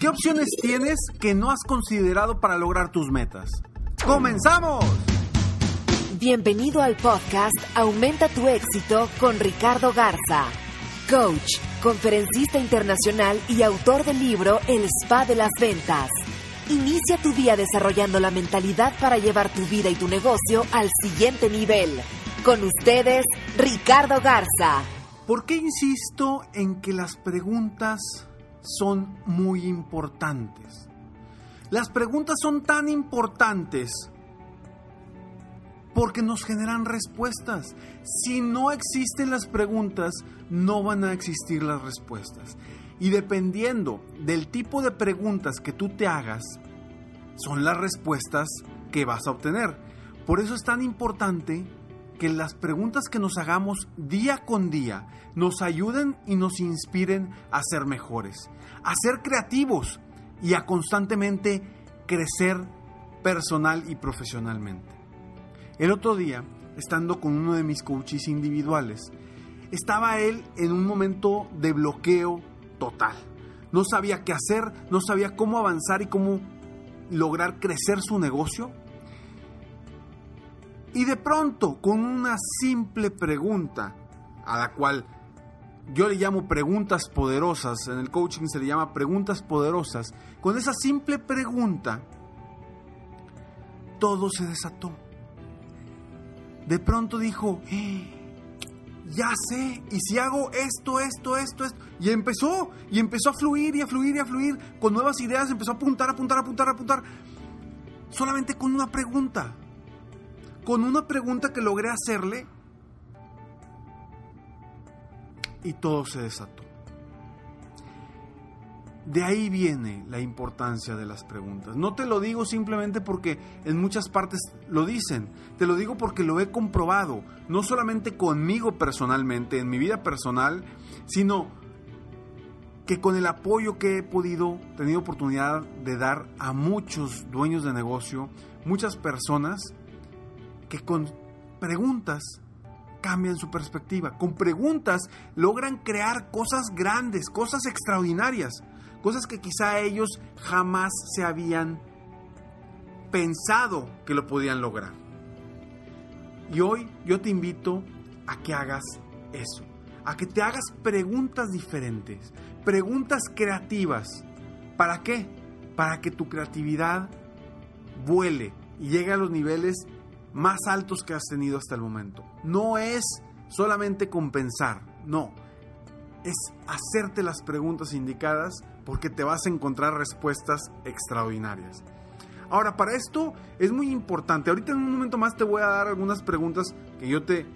¿Qué opciones tienes que no has considerado para lograr tus metas? ¡Comenzamos! Bienvenido al podcast Aumenta tu éxito con Ricardo Garza, coach, conferencista internacional y autor del libro El Spa de las Ventas. Inicia tu día desarrollando la mentalidad para llevar tu vida y tu negocio al siguiente nivel. Con ustedes, Ricardo Garza. ¿Por qué insisto en que las preguntas son muy importantes? Las preguntas son tan importantes porque nos generan respuestas. Si no existen las preguntas, no van a existir las respuestas. Y dependiendo del tipo de preguntas que tú te hagas, son las respuestas que vas a obtener. Por eso es tan importante que las preguntas que nos hagamos día con día nos ayuden y nos inspiren a ser mejores, a ser creativos y a constantemente crecer personal y profesionalmente. El otro día, estando con uno de mis coaches individuales, estaba él en un momento de bloqueo total. No sabía qué hacer, no sabía cómo avanzar y cómo lograr crecer su negocio. Y de pronto, con una simple pregunta, a la cual yo le llamo preguntas poderosas, en el coaching se le llama preguntas poderosas, con esa simple pregunta, todo se desató. De pronto dijo, "Eh, ya sé, y si hago esto, esto, esto, esto, y empezó, y empezó a fluir y a fluir y a fluir, con nuevas ideas, empezó a apuntar, apuntar, apuntar, apuntar, solamente con una pregunta, con una pregunta que logré hacerle, y todo se desató. De ahí viene la importancia de las preguntas. No te lo digo simplemente porque en muchas partes lo dicen, te lo digo porque lo he comprobado, no solamente conmigo personalmente, en mi vida personal, sino que con el apoyo que he podido, tenido oportunidad de dar a muchos dueños de negocio, muchas personas que con preguntas cambian su perspectiva. Con preguntas logran crear cosas grandes, cosas extraordinarias cosas que quizá ellos jamás se habían pensado que lo podían lograr. Y hoy yo te invito a que hagas eso, a que te hagas preguntas diferentes, preguntas creativas. ¿Para qué? Para que tu creatividad vuele y llegue a los niveles más altos que has tenido hasta el momento. No es solamente compensar, no, es hacerte las preguntas indicadas porque te vas a encontrar respuestas extraordinarias. Ahora, para esto es muy importante. Ahorita en un momento más te voy a dar algunas preguntas que yo te,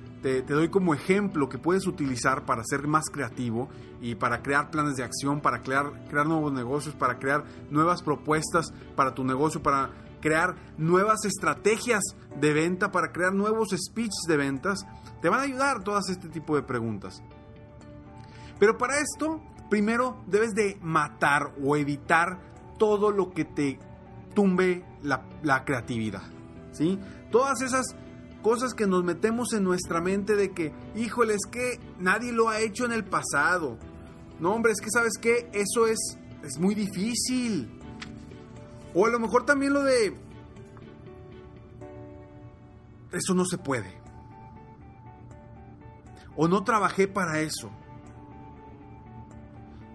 doy como ejemplo que puedes utilizar para ser más creativo y para crear planes de acción, para crear, crear nuevos negocios, para crear nuevas propuestas para tu negocio, para crear nuevas estrategias de venta, para crear nuevos speeches de ventas. Te van a ayudar todas este tipo de preguntas. Pero para esto primero debes de matar o evitar todo lo que te tumbe la, creatividad. ¿sí? Todas esas cosas que nos metemos en nuestra mente de que, híjole, es que nadie lo ha hecho en el pasado. No, hombre, es que sabes que eso es, es muy difícil. O a lo mejor también lo de, eso no se puede. O no trabajé para eso.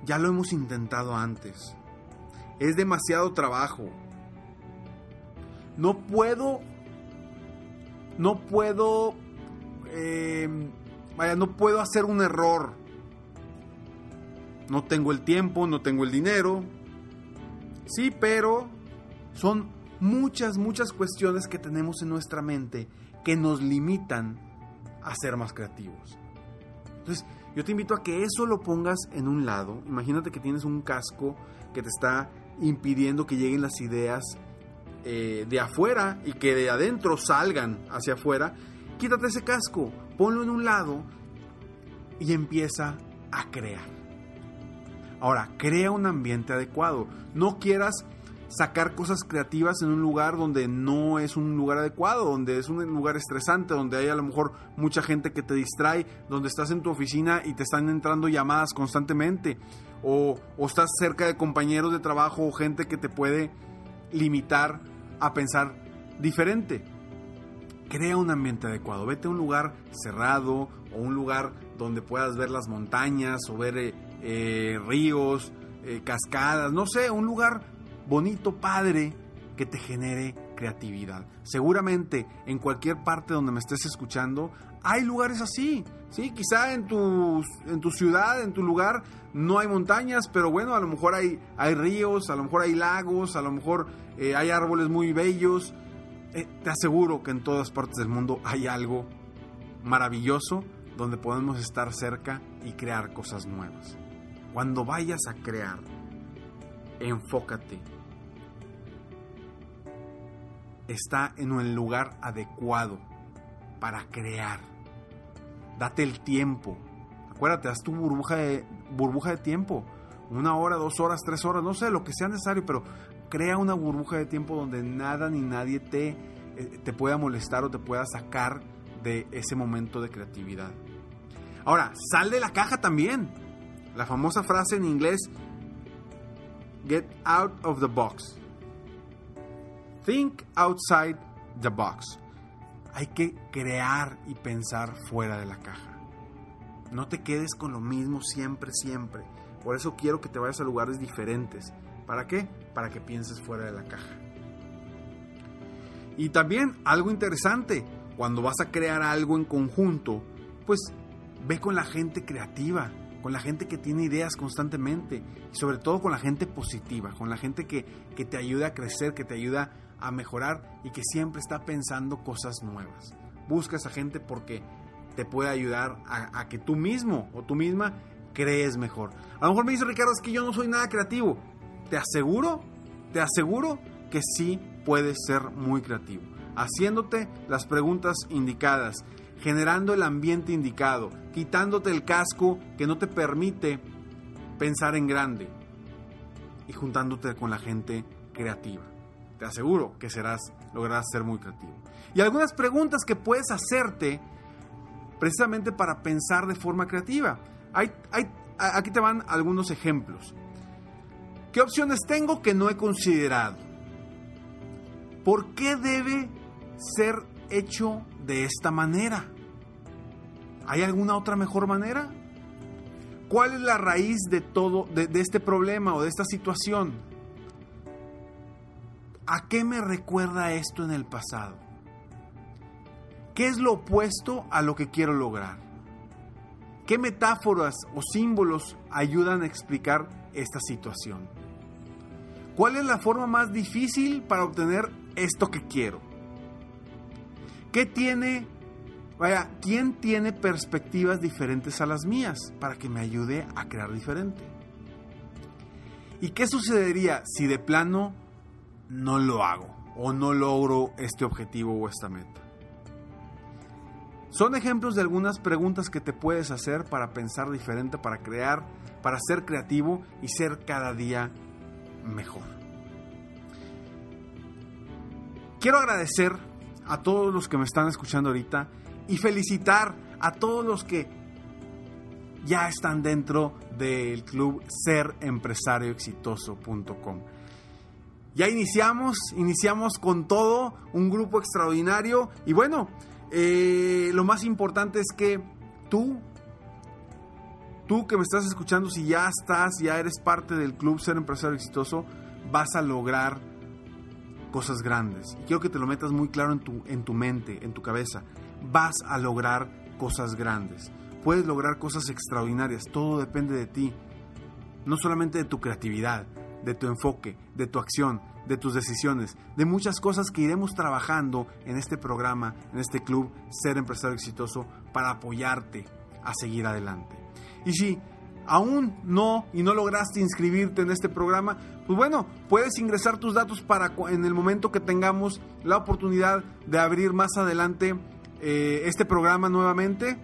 Ya lo hemos intentado antes. es demasiado trabajo. No puedo, no puedo, eh, vaya, no puedo hacer un error. No tengo el tiempo, no tengo el dinero. Sí, pero son muchas, muchas cuestiones que tenemos en nuestra mente que nos limitan a ser más creativos. Entonces, yo te invito a que eso lo pongas en un lado. Imagínate que tienes un casco que te está impidiendo que lleguen las ideas eh, de afuera y que de adentro salgan hacia afuera. Quítate ese casco, ponlo en un lado y empieza a crear. Ahora, crea un ambiente adecuado. No quieras sacar cosas creativas en un lugar donde no es un lugar adecuado, donde es un lugar estresante, donde hay a lo mejor mucha gente que te distrae, donde estás en tu oficina y te están entrando llamadas constantemente, o, estás cerca de compañeros de trabajo o gente que te puede limitar a pensar diferente. Crea un ambiente adecuado, vete a un lugar cerrado o un lugar donde puedas ver las montañas o ver eh, eh, ríos, eh, cascadas, no sé, un lugar bonito, padre, que te genere creatividad. Seguramente en cualquier parte donde me estés escuchando hay lugares así. Sí, quizá en tu, en tu ciudad, en tu lugar, no hay montañas, pero bueno, a lo mejor hay, hay ríos, a lo mejor hay lagos, a lo mejor eh, hay árboles muy bellos. Eh, te aseguro que en todas partes del mundo hay algo maravilloso donde podemos estar cerca y crear cosas nuevas. Cuando vayas a crear, enfócate está en el lugar adecuado para crear. Date el tiempo. Acuérdate, haz tu burbuja de, burbuja de tiempo. Una hora, dos horas, tres horas, no sé, lo que sea necesario, pero crea una burbuja de tiempo donde nada ni nadie te, eh, te pueda molestar o te pueda sacar de ese momento de creatividad. Ahora, sal de la caja también. La famosa frase en inglés, get out of the box. Think outside the box. Hay que crear y pensar fuera de la caja. No te quedes con lo mismo siempre, siempre. Por eso quiero que te vayas a lugares diferentes. ¿Para qué? Para que pienses fuera de la caja. Y también algo interesante, cuando vas a crear algo en conjunto, pues ve con la gente creativa, con la gente que tiene ideas constantemente y sobre todo con la gente positiva, con la gente que, que te ayuda a crecer, que te ayuda a mejorar y que siempre está pensando cosas nuevas. Busca a esa gente porque te puede ayudar a, que tú mismo o tú misma crees mejor. A lo mejor me dice Ricardo, es que yo no soy nada creativo. Te aseguro, te aseguro que sí puedes ser muy creativo. Haciéndote las preguntas indicadas, generando el ambiente indicado, quitándote el casco que no te permite pensar en grande y juntándote con la gente creativa te aseguro que serás, lograrás ser muy creativo. Y algunas preguntas que puedes hacerte precisamente para pensar de forma creativa. Hay, aquí te van algunos ejemplos. ¿Qué opciones tengo que no he considerado? ¿Por qué debe ser hecho de esta manera? ¿Hay alguna otra mejor manera? ¿Cuál es la raíz de todo, de este problema o de esta situación? ¿A qué me recuerda esto en el pasado? ¿Qué es lo opuesto a lo que quiero lograr? ¿Qué metáforas o símbolos ayudan a explicar esta situación? ¿Cuál es la forma más difícil para obtener esto que quiero? ¿Qué tiene, vaya, quién tiene perspectivas diferentes a las mías para que me ayude a crear diferente? ¿Y qué sucedería si de plano no lo hago o no logro este objetivo o esta meta. Son ejemplos de algunas preguntas que te puedes hacer para pensar diferente, para crear, para ser creativo y ser cada día mejor. Quiero agradecer a todos los que me están escuchando ahorita y felicitar a todos los que ya están dentro del club serempresarioexitoso.com. Ya iniciamos, iniciamos con todo, un grupo extraordinario y bueno, eh, lo más importante es que tú, tú que me estás escuchando, si ya estás, ya eres parte del Club Ser Empresario Exitoso, vas a lograr cosas grandes. Y quiero que te lo metas muy claro en tu, en tu mente, en tu cabeza. Vas a lograr cosas grandes. Puedes lograr cosas extraordinarias. Todo depende de ti. No solamente de tu creatividad, de tu enfoque, de tu acción, de tus decisiones, de muchas cosas que iremos trabajando en este programa, en este club Ser Empresario Exitoso, para apoyarte a seguir adelante. Y si aún no y no lograste inscribirte en este programa, pues bueno, puedes ingresar tus datos para en el momento que tengamos la oportunidad de abrir más adelante eh, este programa nuevamente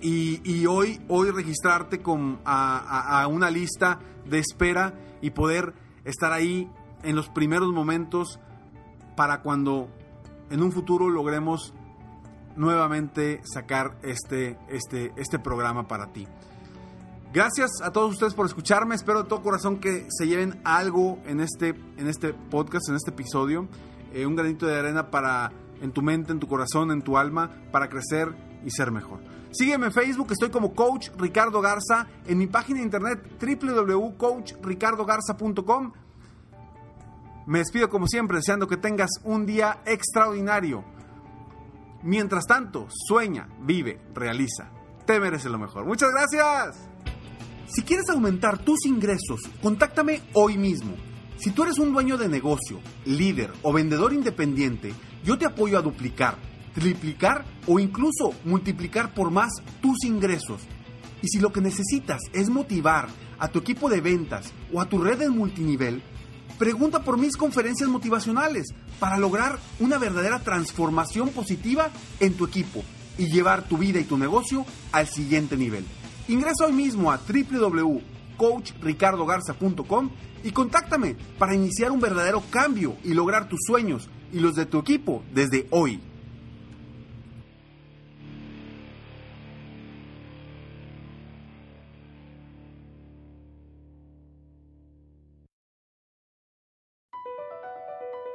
y, hoy, hoy registrarte con, a, una lista de espera y poder estar ahí en los primeros momentos para cuando en un futuro logremos nuevamente sacar este, este, este programa para ti. Gracias a todos ustedes por escucharme. Espero de todo corazón que se lleven algo en este, en este podcast, en este episodio. Eh, un granito de arena para en tu mente, en tu corazón, en tu alma, para crecer y ser mejor. Sígueme en Facebook, estoy como Coach Ricardo Garza, en mi página de internet www.coachricardogarza.com. Me despido como siempre, deseando que tengas un día extraordinario. Mientras tanto, sueña, vive, realiza. Te mereces lo mejor. Muchas gracias. Si quieres aumentar tus ingresos, contáctame hoy mismo. Si tú eres un dueño de negocio, líder o vendedor independiente, yo te apoyo a duplicar, triplicar o incluso multiplicar por más tus ingresos. Y si lo que necesitas es motivar a tu equipo de ventas o a tu red de multinivel, pregunta por mis conferencias motivacionales para lograr una verdadera transformación positiva en tu equipo y llevar tu vida y tu negocio al siguiente nivel. Ingresa hoy mismo a www.coachricardogarza.com y contáctame para iniciar un verdadero cambio y lograr tus sueños y los de tu equipo desde hoy.